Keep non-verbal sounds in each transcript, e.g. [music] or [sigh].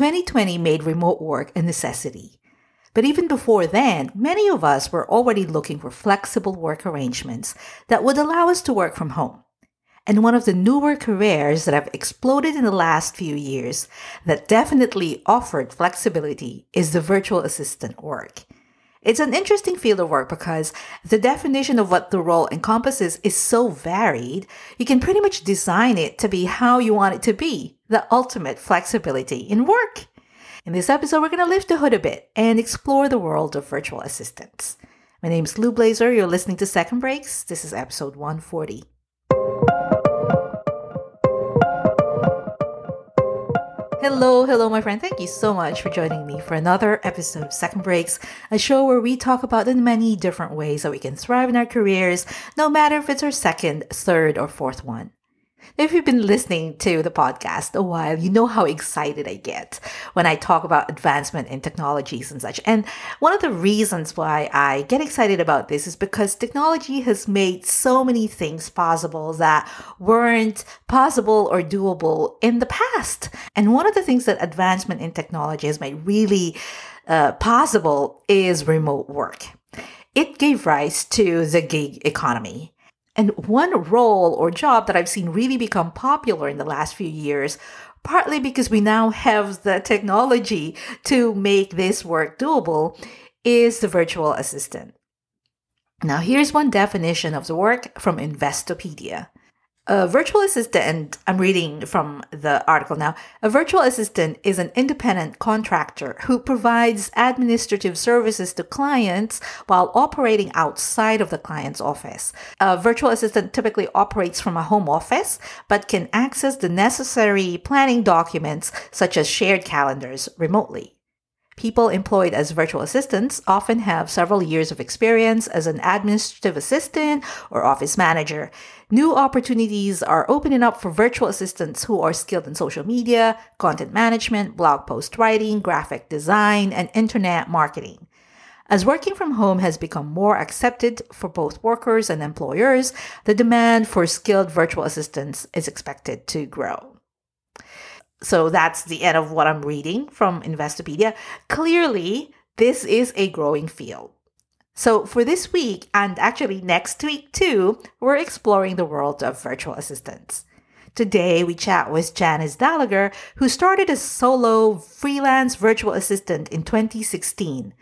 2020 made remote work a necessity. But even before then, many of us were already looking for flexible work arrangements that would allow us to work from home. And one of the newer careers that have exploded in the last few years that definitely offered flexibility is the virtual assistant work. It's an interesting field of work because the definition of what the role encompasses is so varied, you can pretty much design it to be how you want it to be the ultimate flexibility in work. In this episode, we're going to lift the hood a bit and explore the world of virtual assistants. My name is Lou Blaser. You're listening to Second Breaks. This is episode 140. Hello, hello, my friend. Thank you so much for joining me for another episode of Second Breaks, a show where we talk about the many different ways that we can thrive in our careers, no matter if it's our second, third, or fourth one. If you've been listening to the podcast a while, you know how excited I get when I talk about advancement in technologies and such. And one of the reasons why I get excited about this is because technology has made so many things possible that weren't possible or doable in the past. And one of the things that advancement in technology has made really uh, possible is remote work. It gave rise to the gig economy. And one role or job that I've seen really become popular in the last few years, partly because we now have the technology to make this work doable, is the virtual assistant. Now, here's one definition of the work from Investopedia. A virtual assistant, I'm reading from the article now, a virtual assistant is an independent contractor who provides administrative services to clients while operating outside of the client's office. A virtual assistant typically operates from a home office, but can access the necessary planning documents such as shared calendars remotely. People employed as virtual assistants often have several years of experience as an administrative assistant or office manager. New opportunities are opening up for virtual assistants who are skilled in social media, content management, blog post writing, graphic design, and internet marketing. As working from home has become more accepted for both workers and employers, the demand for skilled virtual assistants is expected to grow. So that's the end of what I'm reading from Investopedia. Clearly, this is a growing field. So for this week, and actually next week too, we're exploring the world of virtual assistants. Today, we chat with Janice Dalager, who started as solo freelance virtual assistant in 2016.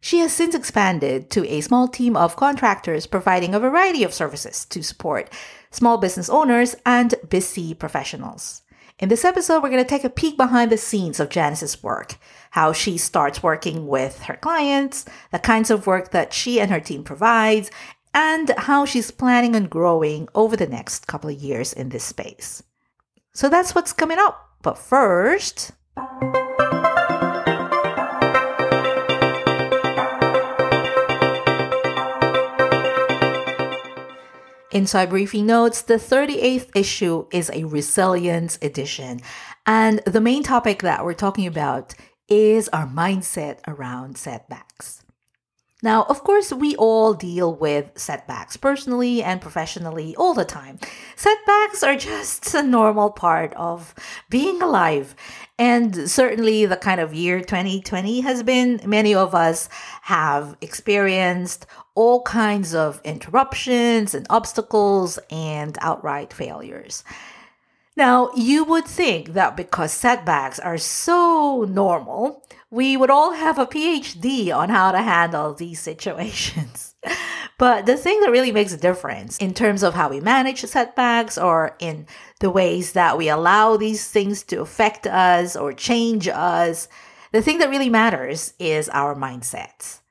She has since expanded to a small team of contractors providing a variety of services to support small business owners and busy professionals. In this episode, we're going to take a peek behind the scenes of Janice's work, how she starts working with her clients, the kinds of work that she and her team provides, and how she's planning on growing over the next couple of years in this space. So that's what's coming up. But first, Inside Briefing notes the 38th issue is a resilience edition. And the main topic that we're talking about is our mindset around setbacks. Now, of course, we all deal with setbacks personally and professionally all the time. Setbacks are just a normal part of being alive. And certainly, the kind of year 2020 has been, many of us have experienced all kinds of interruptions and obstacles and outright failures. Now, you would think that because setbacks are so normal, we would all have a PhD on how to handle these [laughs] situations. But the thing that really makes a difference in terms of how we manage setbacks or in the ways that we allow these things to affect us or change us, the thing that really matters is our mindsets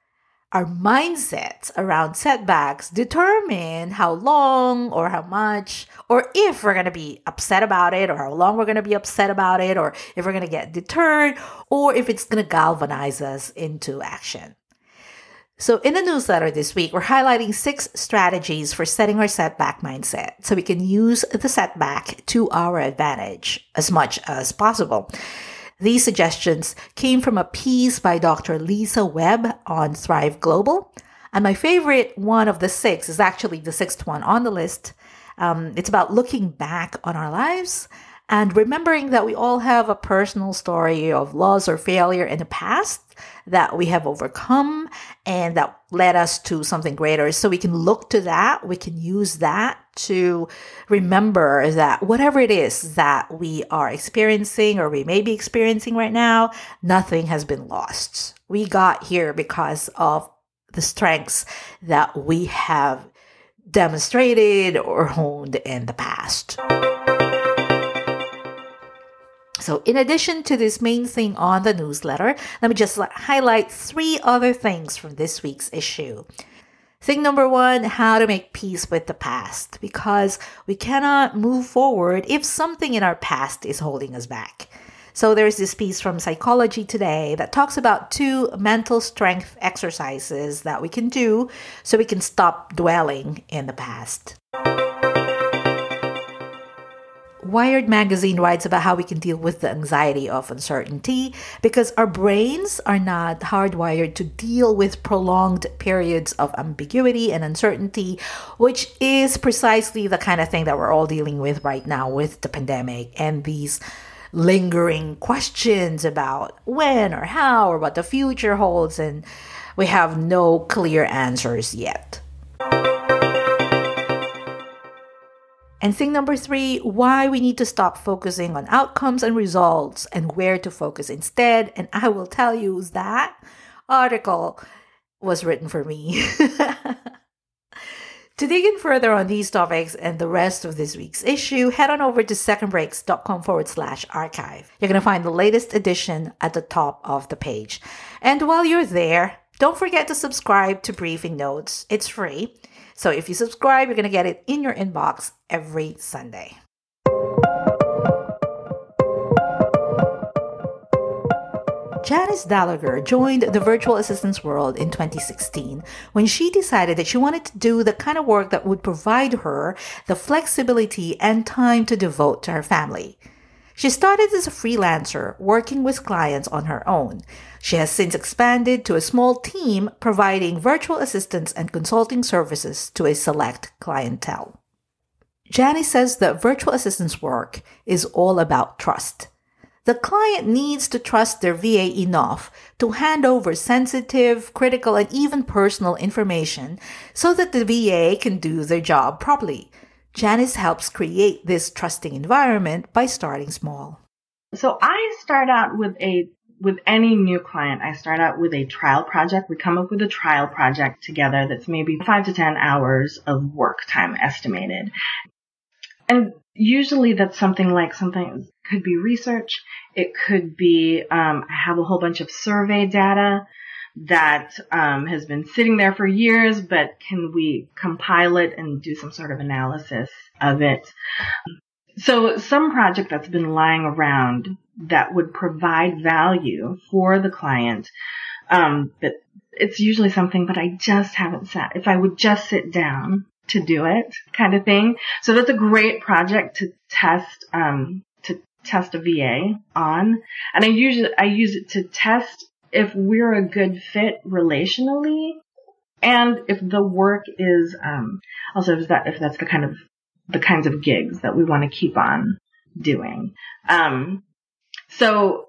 our mindsets around setbacks determine how long or how much or if we're going to be upset about it or how long we're going to be upset about it or if we're going to get deterred or if it's going to galvanize us into action. So, in the newsletter this week, we're highlighting six strategies for setting our setback mindset so we can use the setback to our advantage as much as possible. These suggestions came from a piece by Dr. Lisa Webb on Thrive Global. And my favorite one of the six is actually the sixth one on the list. Um, it's about looking back on our lives and remembering that we all have a personal story of loss or failure in the past that we have overcome and that led us to something greater. So we can look to that. We can use that to remember that whatever it is that we are experiencing or we may be experiencing right now, nothing has been lost. We got here because of the strengths that we have demonstrated or honed in the past. So, in addition to this main thing on the newsletter, let me just highlight three other things from this week's issue. Thing number one, how to make peace with the past, because we cannot move forward if something in our past is holding us back. So there's this piece from Psychology Today that talks about two mental strength exercises that we can do so we can stop dwelling in the past. Wired magazine writes about how we can deal with the anxiety of uncertainty because our brains are not hardwired to deal with prolonged periods of ambiguity and uncertainty, which is precisely the kind of thing that we're all dealing with right now with the pandemic and these lingering questions about when or how or what the future holds, and we have no clear answers yet. And thing number three, why we need to stop focusing on outcomes and results and where to focus instead. And I will tell you that article was written for me. [laughs] to dig in further on these topics and the rest of this week's issue, head on over to secondbreaks.com forward slash archive. You're going to find the latest edition at the top of the page. And while you're there, don't forget to subscribe to Briefing Notes. It's free. So if you subscribe, you're going to get it in your inbox every Sunday. Janice Dalager joined the virtual assistance world in 2016 when she decided that she wanted to do the kind of work that would provide her the flexibility and time to devote to her family. She started as a freelancer, working with clients on her own. She has since expanded to a small team providing virtual assistance and consulting services to a select clientele. Janice says that virtual assistance work is all about trust. The client needs to trust their VA enough to hand over sensitive, critical, and even personal information so that the VA can do their job properly. Janice helps create this trusting environment by starting small. So I start out with a with any new client, I start out with a trial project. We come up with a trial project together that's maybe five to 10 hours of work time estimated. And usually that's something like something could be research. It could be, um, I have a whole bunch of survey data that um, has been sitting there for years, but can we compile it and do some sort of analysis of it? So some project that's been lying around that would provide value for the client, um, but it's usually something that I just haven't sat. If I would just sit down to do it, kind of thing. So that's a great project to test, um, to test a VA on, and I usually I use it to test if we're a good fit relationally and if the work is um, also if that if that's the kind of the kinds of gigs that we want to keep on doing. Um, so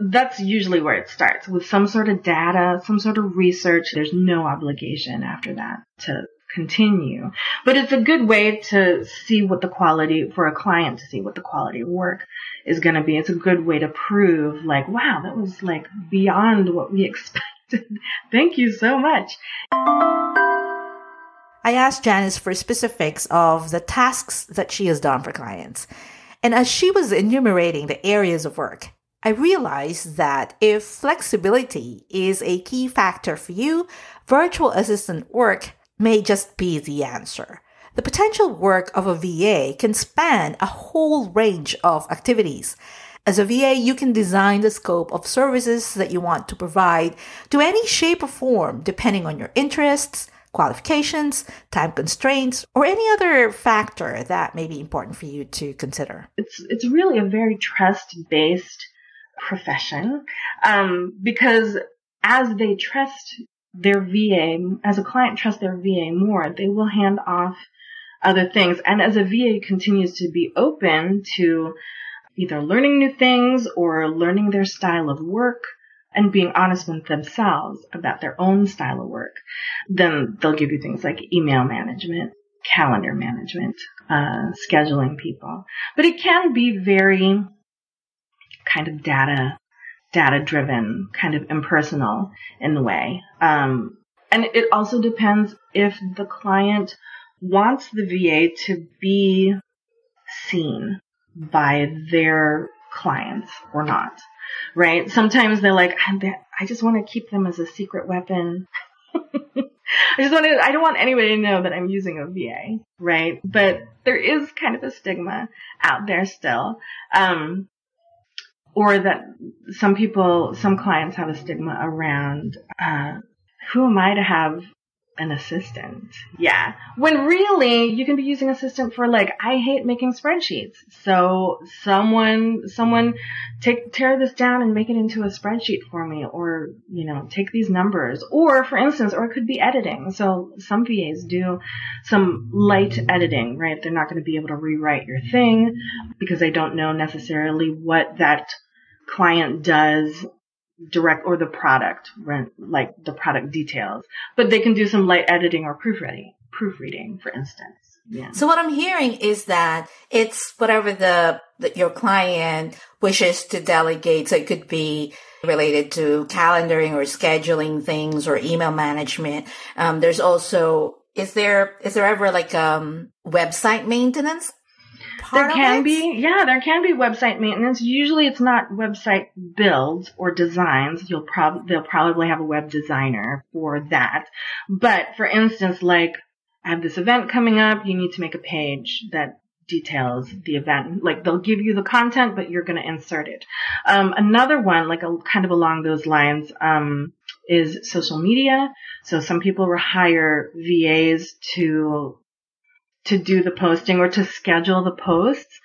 that's usually where it starts with some sort of data, some sort of research. There's no obligation after that to continue. But it's a good way to see what the quality, for a client to see what the quality of work is going to be. It's a good way to prove like, wow, that was like beyond what we [laughs] expected. Thank you so much. I asked Janice for specifics of the tasks that she has done for clients. And as she was enumerating the areas of work, I realized that if flexibility is a key factor for you, virtual assistant work may just be the answer. The potential work of a VA can span a whole range of activities. As a VA, you can design the scope of services that you want to provide to any shape or form depending on your interests, qualifications, time constraints, or any other factor that may be important for you to consider. It's, it's really a very trust based profession um, because as they trust their VA, as a client trusts their VA more, they will hand off other things. And as a VA continues to be open to either learning new things or learning their style of work and being honest with themselves about their own style of work, then they'll give you things like email management, calendar management, uh, scheduling people. But it can be very kind of data, data driven, kind of impersonal in the way. Um, and it also depends if the client wants the VA to be seen by their clients or not, right? Sometimes they're like, I just want to keep them as a secret weapon. [laughs] I just want to, I don't want anybody to know that I'm using a VA, right? But there is kind of a stigma out there still. Um, or that some people, some clients have a stigma around, uh, who am I to have an assistant. Yeah. When really you can be using assistant for like, I hate making spreadsheets. So someone, someone take, tear this down and make it into a spreadsheet for me or, you know, take these numbers or for instance, or it could be editing. So some VAs do some light editing, right? They're not going to be able to rewrite your thing because they don't know necessarily what that client does direct or the product, like the product details, but they can do some light editing or proofreading, proofreading, for instance. Yeah. So what I'm hearing is that it's whatever the, the, your client wishes to delegate. So it could be related to calendaring or scheduling things or email management. Um, there's also is there is there ever like um website maintenance there can be, yeah, there can be website maintenance. Usually it's not website builds or designs. You'll probably, they'll probably have a web designer for that. But for instance, like, I have this event coming up, you need to make a page that details the event. Like they'll give you the content, but you're going to insert it. Um, another one, like a, kind of along those lines, um, is social media. So some people will hire VAs to to do the posting or to schedule the posts.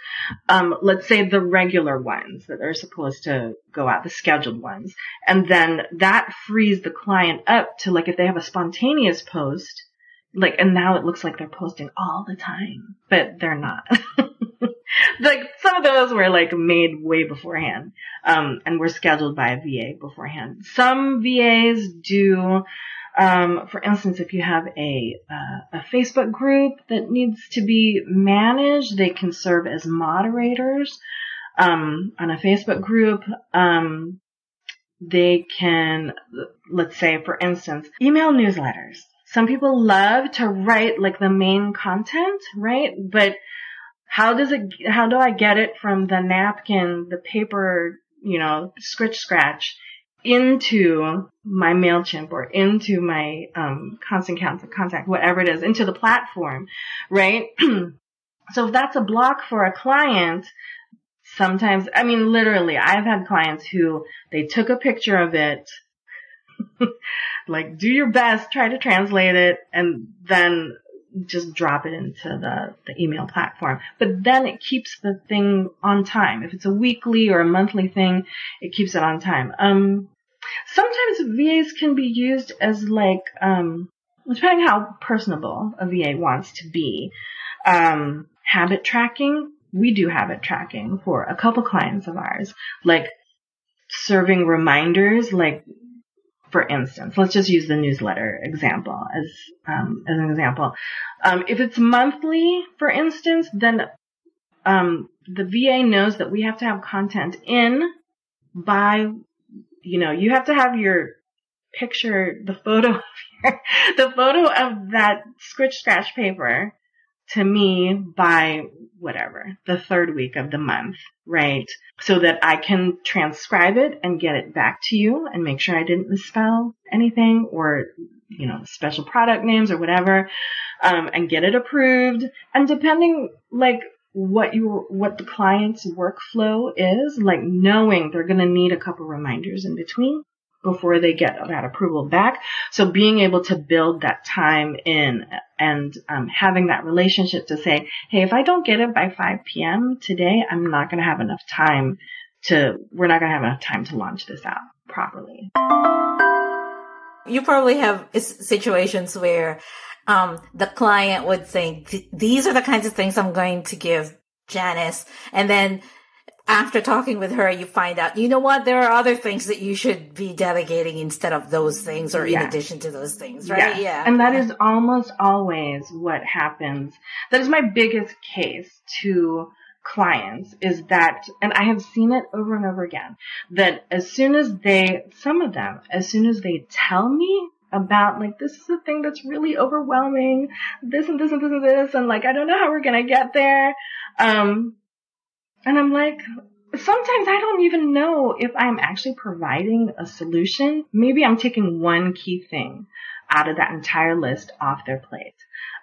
Um, let's say the regular ones that are supposed to go out, the scheduled ones. And then that frees the client up to like if they have a spontaneous post, like, and now it looks like they're posting all the time, but they're not. [laughs] like some of those were like made way beforehand, um, and were scheduled by a VA beforehand. Some VAs do um, for instance, if you have a uh, a Facebook group that needs to be managed, they can serve as moderators um, on a Facebook group. Um, they can, let's say, for instance, email newsletters. Some people love to write like the main content, right? But how does it? How do I get it from the napkin, the paper, you know, scritch scratch? Into my MailChimp or into my um, constant contact, whatever it is, into the platform, right? [clears throat] so if that's a block for a client, sometimes, I mean, literally, I've had clients who they took a picture of it, [laughs] like do your best, try to translate it, and then just drop it into the, the email platform. But then it keeps the thing on time. If it's a weekly or a monthly thing, it keeps it on time. Um, sometimes VAs can be used as like, um, depending how personable a VA wants to be. Um, habit tracking. We do habit tracking for a couple clients of ours, like serving reminders, like for instance, let's just use the newsletter example as um, as an example. Um, if it's monthly, for instance, then um, the VA knows that we have to have content in by you know, you have to have your picture, the photo, [laughs] the photo of that scritch scratch paper to me by whatever, the third week of the month, right? So that I can transcribe it and get it back to you and make sure I didn't misspell anything or, you know, special product names or whatever, um, and get it approved. And depending, like, what you what the client's workflow is, like knowing they're going to need a couple reminders in between before they get that approval back. So being able to build that time in and um, having that relationship to say, hey, if I don't get it by 5 p.m. today, I'm not going to have enough time to, we're not going to have enough time to launch this out properly. You probably have situations where um, the client would think these are the kinds of things I'm going to give Janice. And then after talking with her, you find out, you know what? There are other things that you should be delegating instead of those things or in addition to those things, right? Yeah. And that is almost always what happens. That is my biggest case to clients is that, and I have seen it over and over again, that as soon as they, some of them, as soon as they tell me about like this is a thing that's really overwhelming, this and this and this and this, and like I don't know how we're gonna get there. Um, and I'm like, sometimes I don't even know if I'm actually providing a solution. Maybe I'm taking one key thing out of that entire list off their plate.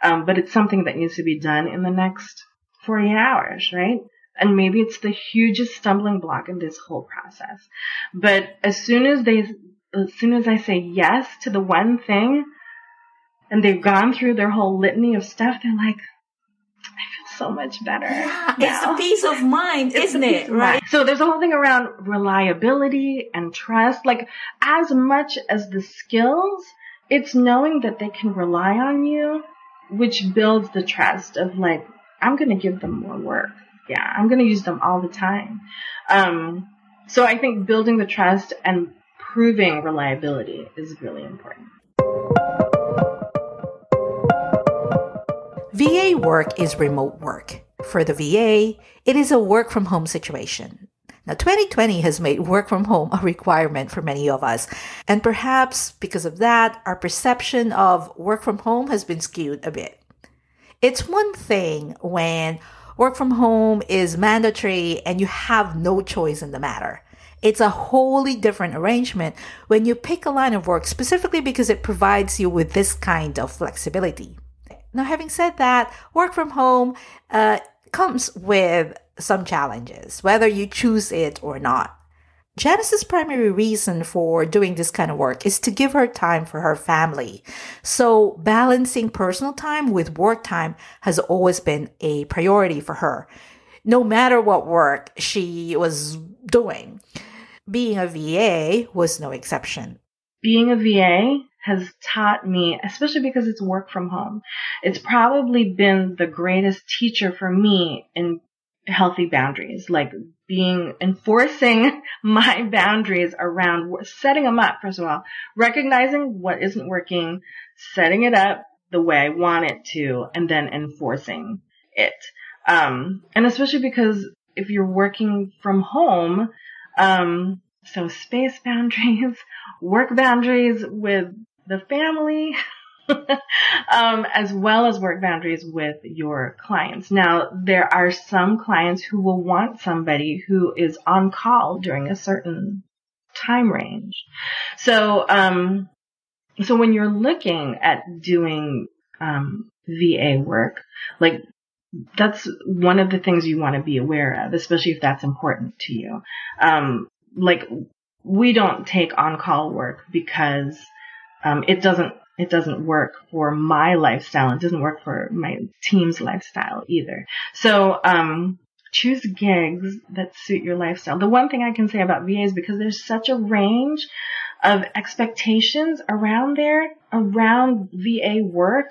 Um, but it's something that needs to be done in the next 48 hours, right? And maybe it's the hugest stumbling block in this whole process. But as soon as they, as soon as I say yes to the one thing, and they've gone through their whole litany of stuff, they're like, I feel so much better. Yeah, it's a peace of mind, it's isn't it? Right. So there's a whole thing around reliability and trust. Like as much as the skills, it's knowing that they can rely on you, which builds the trust of like, I'm going to give them more work. Yeah, I'm going to use them all the time. Um, so I think building the trust and proving reliability is really important. VA work is remote work. For the VA, it is a work from home situation. Now, 2020 has made work from home a requirement for many of us. And perhaps because of that, our perception of work from home has been skewed a bit. It's one thing when work from home is mandatory and you have no choice in the matter. It's a wholly different arrangement when you pick a line of work specifically because it provides you with this kind of flexibility. Now, having said that, work from home uh, comes with some challenges, whether you choose it or not. Janice's primary reason for doing this kind of work is to give her time for her family. So balancing personal time with work time has always been a priority for her. No matter what work she was doing. Being a VA was no exception. Being a VA has taught me, especially because it's work from home, it's probably been the greatest teacher for me in healthy boundaries, like being enforcing [laughs] my boundaries around setting them up. First of all, recognizing what isn't working, setting it up the way I want it to, and then enforcing it. Um, and especially because if you're working from home, um, so space boundaries, [laughs] work boundaries with the family, [laughs] um, as well as work boundaries with your clients. Now, there are some clients who will want somebody who is on call during a certain time range. So, um, so when you're looking at doing um, VA work, like that's one of the things you want to be aware of, especially if that's important to you. Um, like we don't take on call work because um, it doesn't it doesn't work for my lifestyle. It doesn't work for my team's lifestyle either. So, um, choose gigs that suit your lifestyle. The one thing I can say about VA is because there's such a range of expectations around there, around VA work.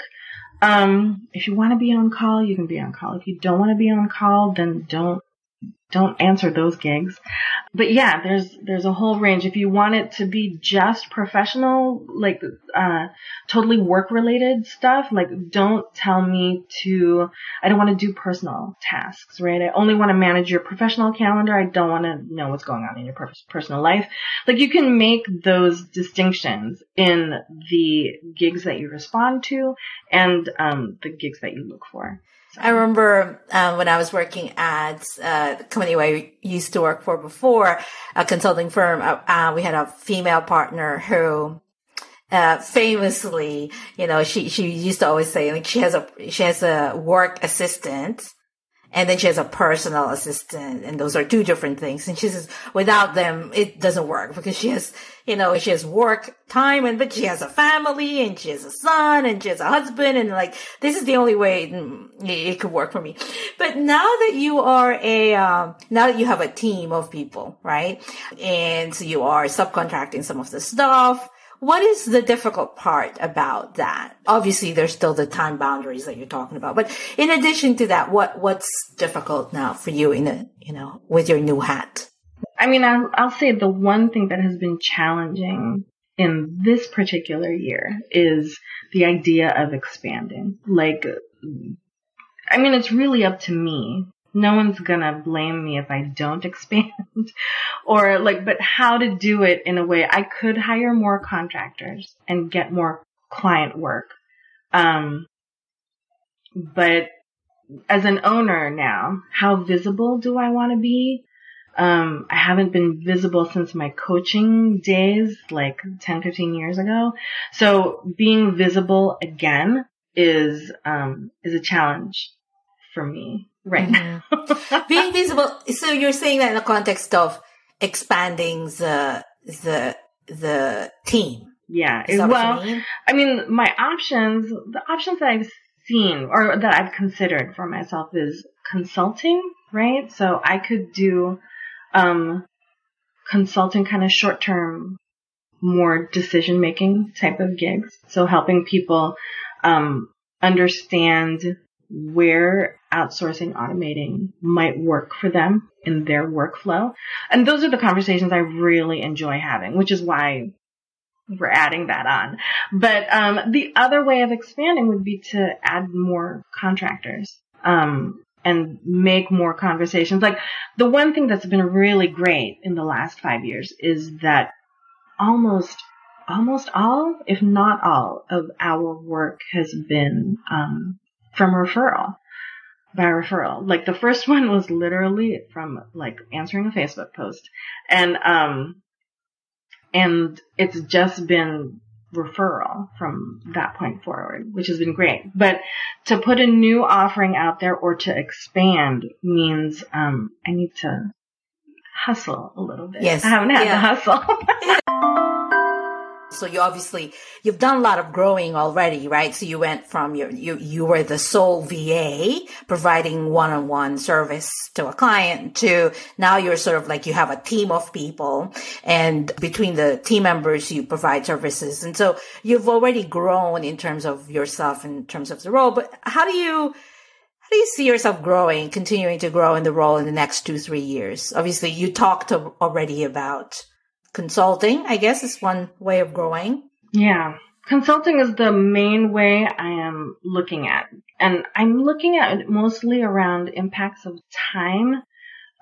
Um, if you want to be on call, you can be on call. If you don't want to be on call, then don't don't answer those gigs. But yeah, there's there's a whole range. If you want it to be just professional, like uh totally work related stuff, like don't tell me to I don't want to do personal tasks, right? I only want to manage your professional calendar. I don't want to know what's going on in your personal life. Like you can make those distinctions in the gigs that you respond to and um the gigs that you look for. I remember um, when I was working at uh, the company I used to work for before, a consulting firm. Uh, uh, we had a female partner who uh, famously, you know, she she used to always say like she has a she has a work assistant and then she has a personal assistant and those are two different things. And she says, without them, it doesn't work because she has, you know, she has work time and, but she has a family and she has a son and she has a husband and like, this is the only way it, could work for me. But now that you are a, um, now that you have a team of people, right? And so you are subcontracting some of the stuff what is the difficult part about that? Obviously, there's still the time boundaries that you're talking about, but in addition to that, what what's difficult now for you in a you know with your new hat? I mean, I'll, I'll say the one thing that has been challenging in this particular year is the idea of expanding. Like, I mean, it's really up to me no one's gonna blame me if I don't [laughs] expand or like, but how to do it in a way I could hire more contractors and get more client work. Um, but as an owner now, how visible do I want to be? Um, I haven't been visible since my coaching days, like 10, 15 years ago. So being visible again is, um, is a challenge for me right mm-hmm. [laughs] Being visible. So you're saying that in the context of expanding the the the team. Yeah. well? I mean, my options, the options that I've seen or that I've considered for myself is consulting, right? So I could do um consulting kind of short term more decision making type of gigs. So helping people um understand where outsourcing automating might work for them in their workflow. And those are the conversations I really enjoy having, which is why we're adding that on. But um, the other way of expanding would be to add more contractors um, and make more conversations. Like the one thing that's been really great in the last five years is that almost almost all, if not all, of our work has been um, from referral by referral. Like the first [laughs] one was literally from like answering a Facebook post and, um, and it's just been referral from that point forward, which has been great. But to put a new offering out there or to expand means, um, I need to hustle a little bit. Yes. I haven't had yeah. to hustle. [laughs] So you obviously, you've done a lot of growing already, right? So you went from your, you, you were the sole VA providing one-on-one service to a client to now you're sort of like you have a team of people and between the team members you provide services. And so you've already grown in terms of yourself, in terms of the role, but how do you, how do you see yourself growing, continuing to grow in the role in the next two, three years? Obviously, you talked already about consulting, I guess, is one way of growing. Yeah. Consulting is the main way I am looking at. And I'm looking at it mostly around impacts of time.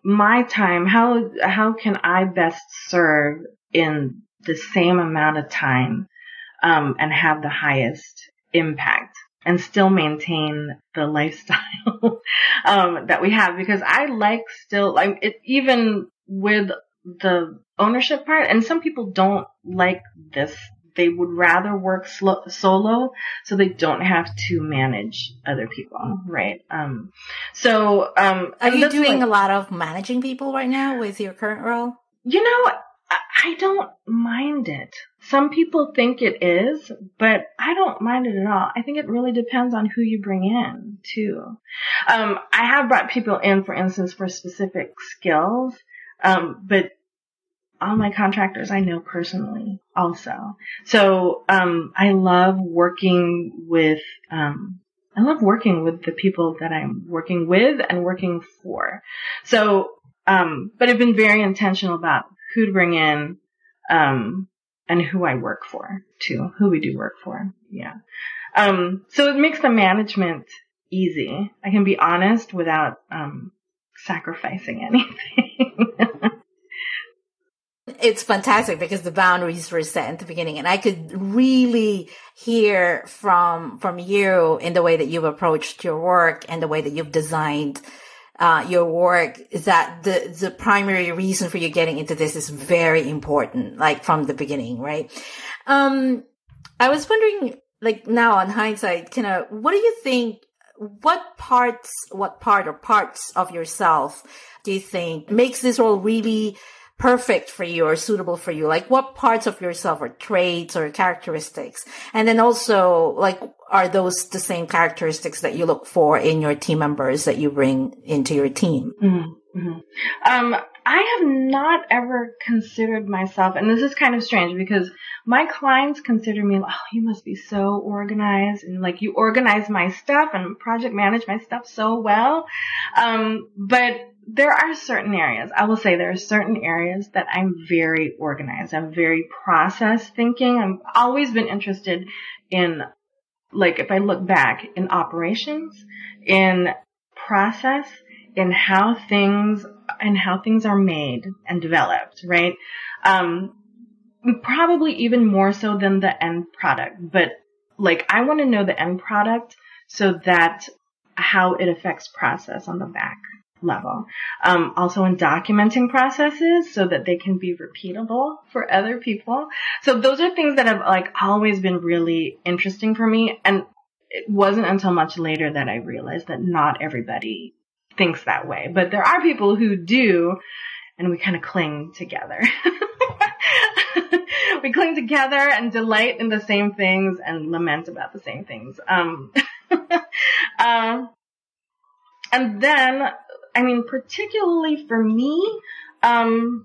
My time, how, how can I best serve in the same amount of time, um, and have the highest impact and still maintain the lifestyle, [laughs] um, that we have because I like still, like, it, even with the ownership part. And some people don't like this. They would rather work slo- solo so they don't have to manage other people, right? Um, so, um, are you doing like, a lot of managing people right now with your current role? You know, I don't mind it. Some people think it is, but I don't mind it at all. I think it really depends on who you bring in too. Um, I have brought people in, for instance, for specific skills, um, but all my contractors I know personally also. So, um, I love working with, um, I love working with the people that I'm working with and working for. So, um, but I've been very intentional about who to bring in, um, and who I work for too, who we do work for. Yeah. Um, so it makes the management easy. I can be honest without, um, sacrificing [laughs] anything. It's fantastic because the boundaries were set at the beginning and I could really hear from, from you in the way that you've approached your work and the way that you've designed uh, your work is that the, the primary reason for you getting into this is very important, like from the beginning, right? Um, I was wondering, like now on hindsight, kind of, what do you think, what parts, what part or parts of yourself do you think makes this role really perfect for you or suitable for you? Like what parts of yourself or traits or characteristics? And then also like, are those the same characteristics that you look for in your team members that you bring into your team? Mm-hmm. mm-hmm. Um, I have not ever considered myself, and this is kind of strange because my clients consider me, oh, you must be so organized and like you organize my stuff and project manage my stuff so well. Um, but there are certain areas, I will say there are certain areas that I'm very organized. I'm very process thinking. I've always been interested in, like, if I look back in operations, in process, in how things, and how things are made and developed, right? Um, probably even more so than the end product, but like I want to know the end product so that how it affects process on the back level. Um, also in documenting processes so that they can be repeatable for other people. So those are things that have like always been really interesting for me. And it wasn't until much later that I realized that not everybody thinks that way, but there are people who do and we kind of cling together. [laughs] we cling together and delight in the same things and lament about the same things. Um, uh, [laughs] and then, I mean, particularly for me, um,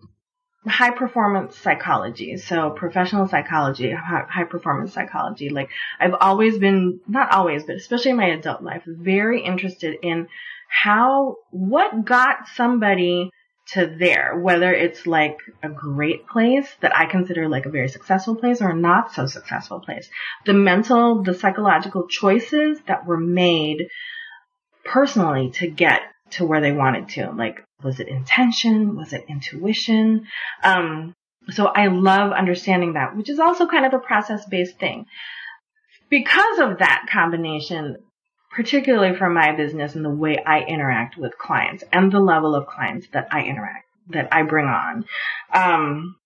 high performance psychology. So professional psychology, high performance psychology. Like I've always been, not always, but especially in my adult life, very interested in how, what got somebody to there, whether it's like a great place that I consider like a very successful place or a not so successful place. The mental, the psychological choices that were made personally to get to where they wanted to. Like, was it intention? Was it intuition? Um, so I love understanding that, which is also kind of a process based thing. Because of that combination, particularly for my business and the way I interact with clients and the level of clients that I interact, that I bring on. Um,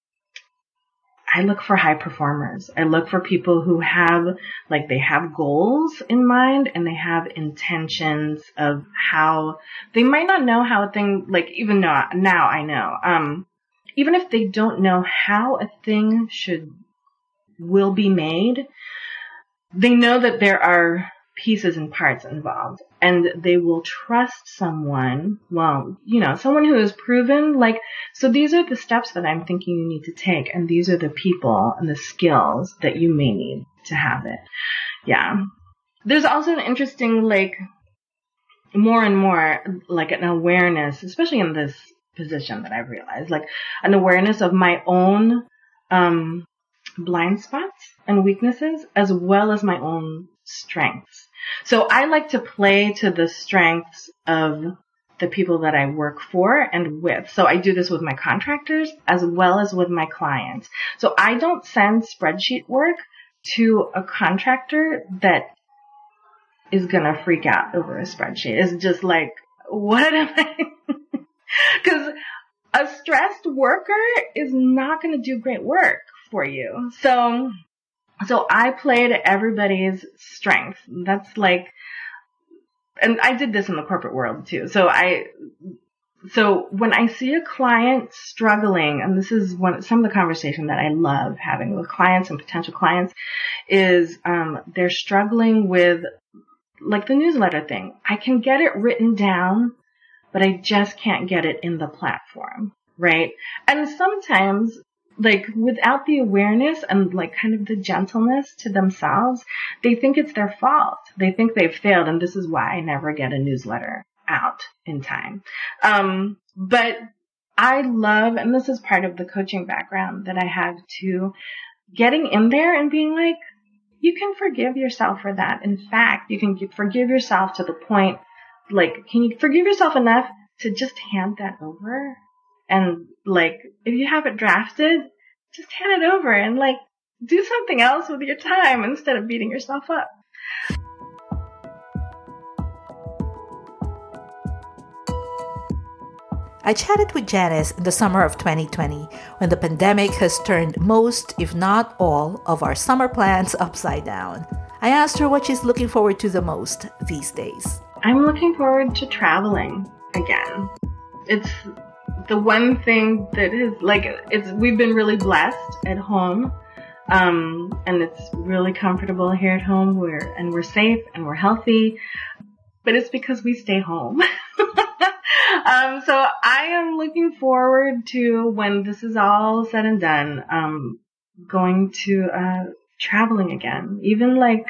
I look for high performers. I look for people who have, like, they have goals in mind and they have intentions of how they might not know how a thing, like, even now, now I know, um, even if they don't know how a thing should, will be made, they know that there are pieces and parts involved and they will trust someone. Well you know someone who is proven like so these are the steps that i'm thinking you need to take and these are the people and the skills that you may need to have it. Yeah. There's also an interesting like more and more like an awareness especially in this position that i've realized like an awareness of my own um blind spots and weaknesses as well as my own strengths. So I like to play to the strengths of the people that I work for and with. So I do this with my contractors as well as with my clients. So I don't send spreadsheet work to a contractor that is gonna freak out over a spreadsheet. It's just like, what am I? [laughs] Cause a stressed worker is not gonna do great work for you. So so I played everybody's strength. That's like, and I did this in the corporate world too. So I, so when I see a client struggling, and this is one some of the conversation that I love having with clients and potential clients, is um, they're struggling with like the newsletter thing. I can get it written down, but I just can't get it in the platform, right? And sometimes like without the awareness and like kind of the gentleness to themselves, they think it's their fault. They think they've failed and this is why I never get a newsletter out in time. Um, but I love, and this is part of the coaching background that I have too, getting in there and being like, you can forgive yourself for that. In fact, you can forgive yourself to the point, like, can you forgive yourself enough to just hand that over and like, if you have it drafted, just hand it over and like, do something else with your time instead of beating yourself up. I chatted with Janice in the summer of 2020 when the pandemic has turned most, if not all, of our summer plans upside down. I asked her what she's looking forward to the most these days. I'm looking forward to traveling again. It's the one thing that is like it's we've been really blessed at home. Um, and it's really comfortable here at home. We're and we're safe and we're healthy, but it's because we stay home. [laughs] um, so I am looking forward to when this is all said and done, um, going to uh, traveling again. Even like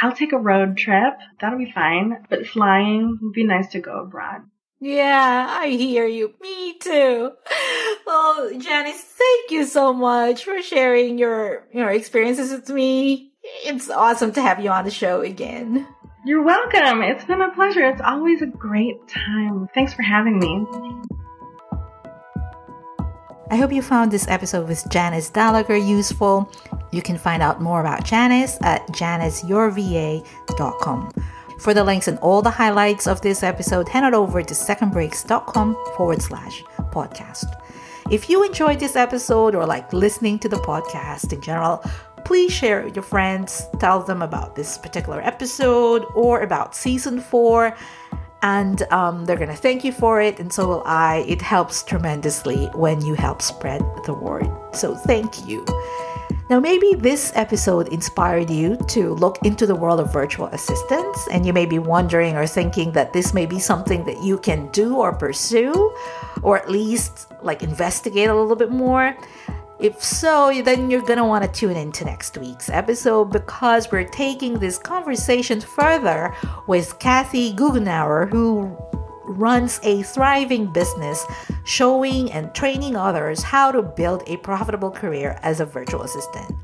I'll take a road trip. That'll be fine. But flying would be nice to go abroad. Yeah, I hear you. Me too. Well, Janice, thank you so much for sharing your your experiences with me. It's awesome to have you on the show again. You're welcome. It's been a pleasure. It's always a great time. Thanks for having me. I hope you found this episode with Janice Gallagher useful. You can find out more about Janice at janiceyourva.com. For the links and all the highlights of this episode, head on over to secondbreaks.com forward slash podcast. If you enjoyed this episode or like listening to the podcast in general, please share it with your friends. Tell them about this particular episode or about season four and um, they're going to thank you for it, and so will I. It helps tremendously when you help spread the word. So, thank you. Now, maybe this episode inspired you to look into the world of virtual assistants, and you may be wondering or thinking that this may be something that you can do or pursue, or at least like investigate a little bit more. If so, then you're going to want to tune into next week's episode because we're taking this conversation further with Kathy Goughenour, who runs a thriving business showing and training others how to build a profitable career as a virtual assistant.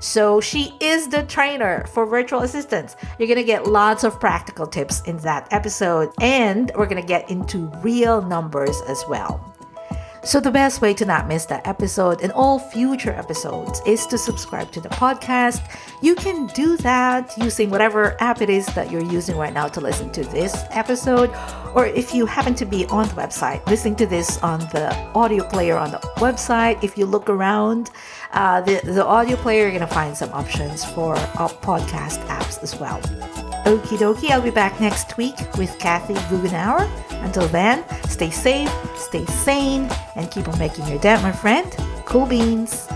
So she is the trainer for virtual assistants. You're going to get lots of practical tips in that episode, and we're going to get into real numbers as well. So, the best way to not miss that episode and all future episodes is to subscribe to the podcast. You can do that using whatever app it is that you're using right now to listen to this episode. Or if you happen to be on the website, listening to this on the audio player on the website, if you look around uh, the, the audio player, you're going to find some options for uh, podcast apps as well. Okie dokie, I'll be back next week with Kathy Goughenour. Until then, stay safe, stay sane, and keep on making your dent, my friend. Cool beans.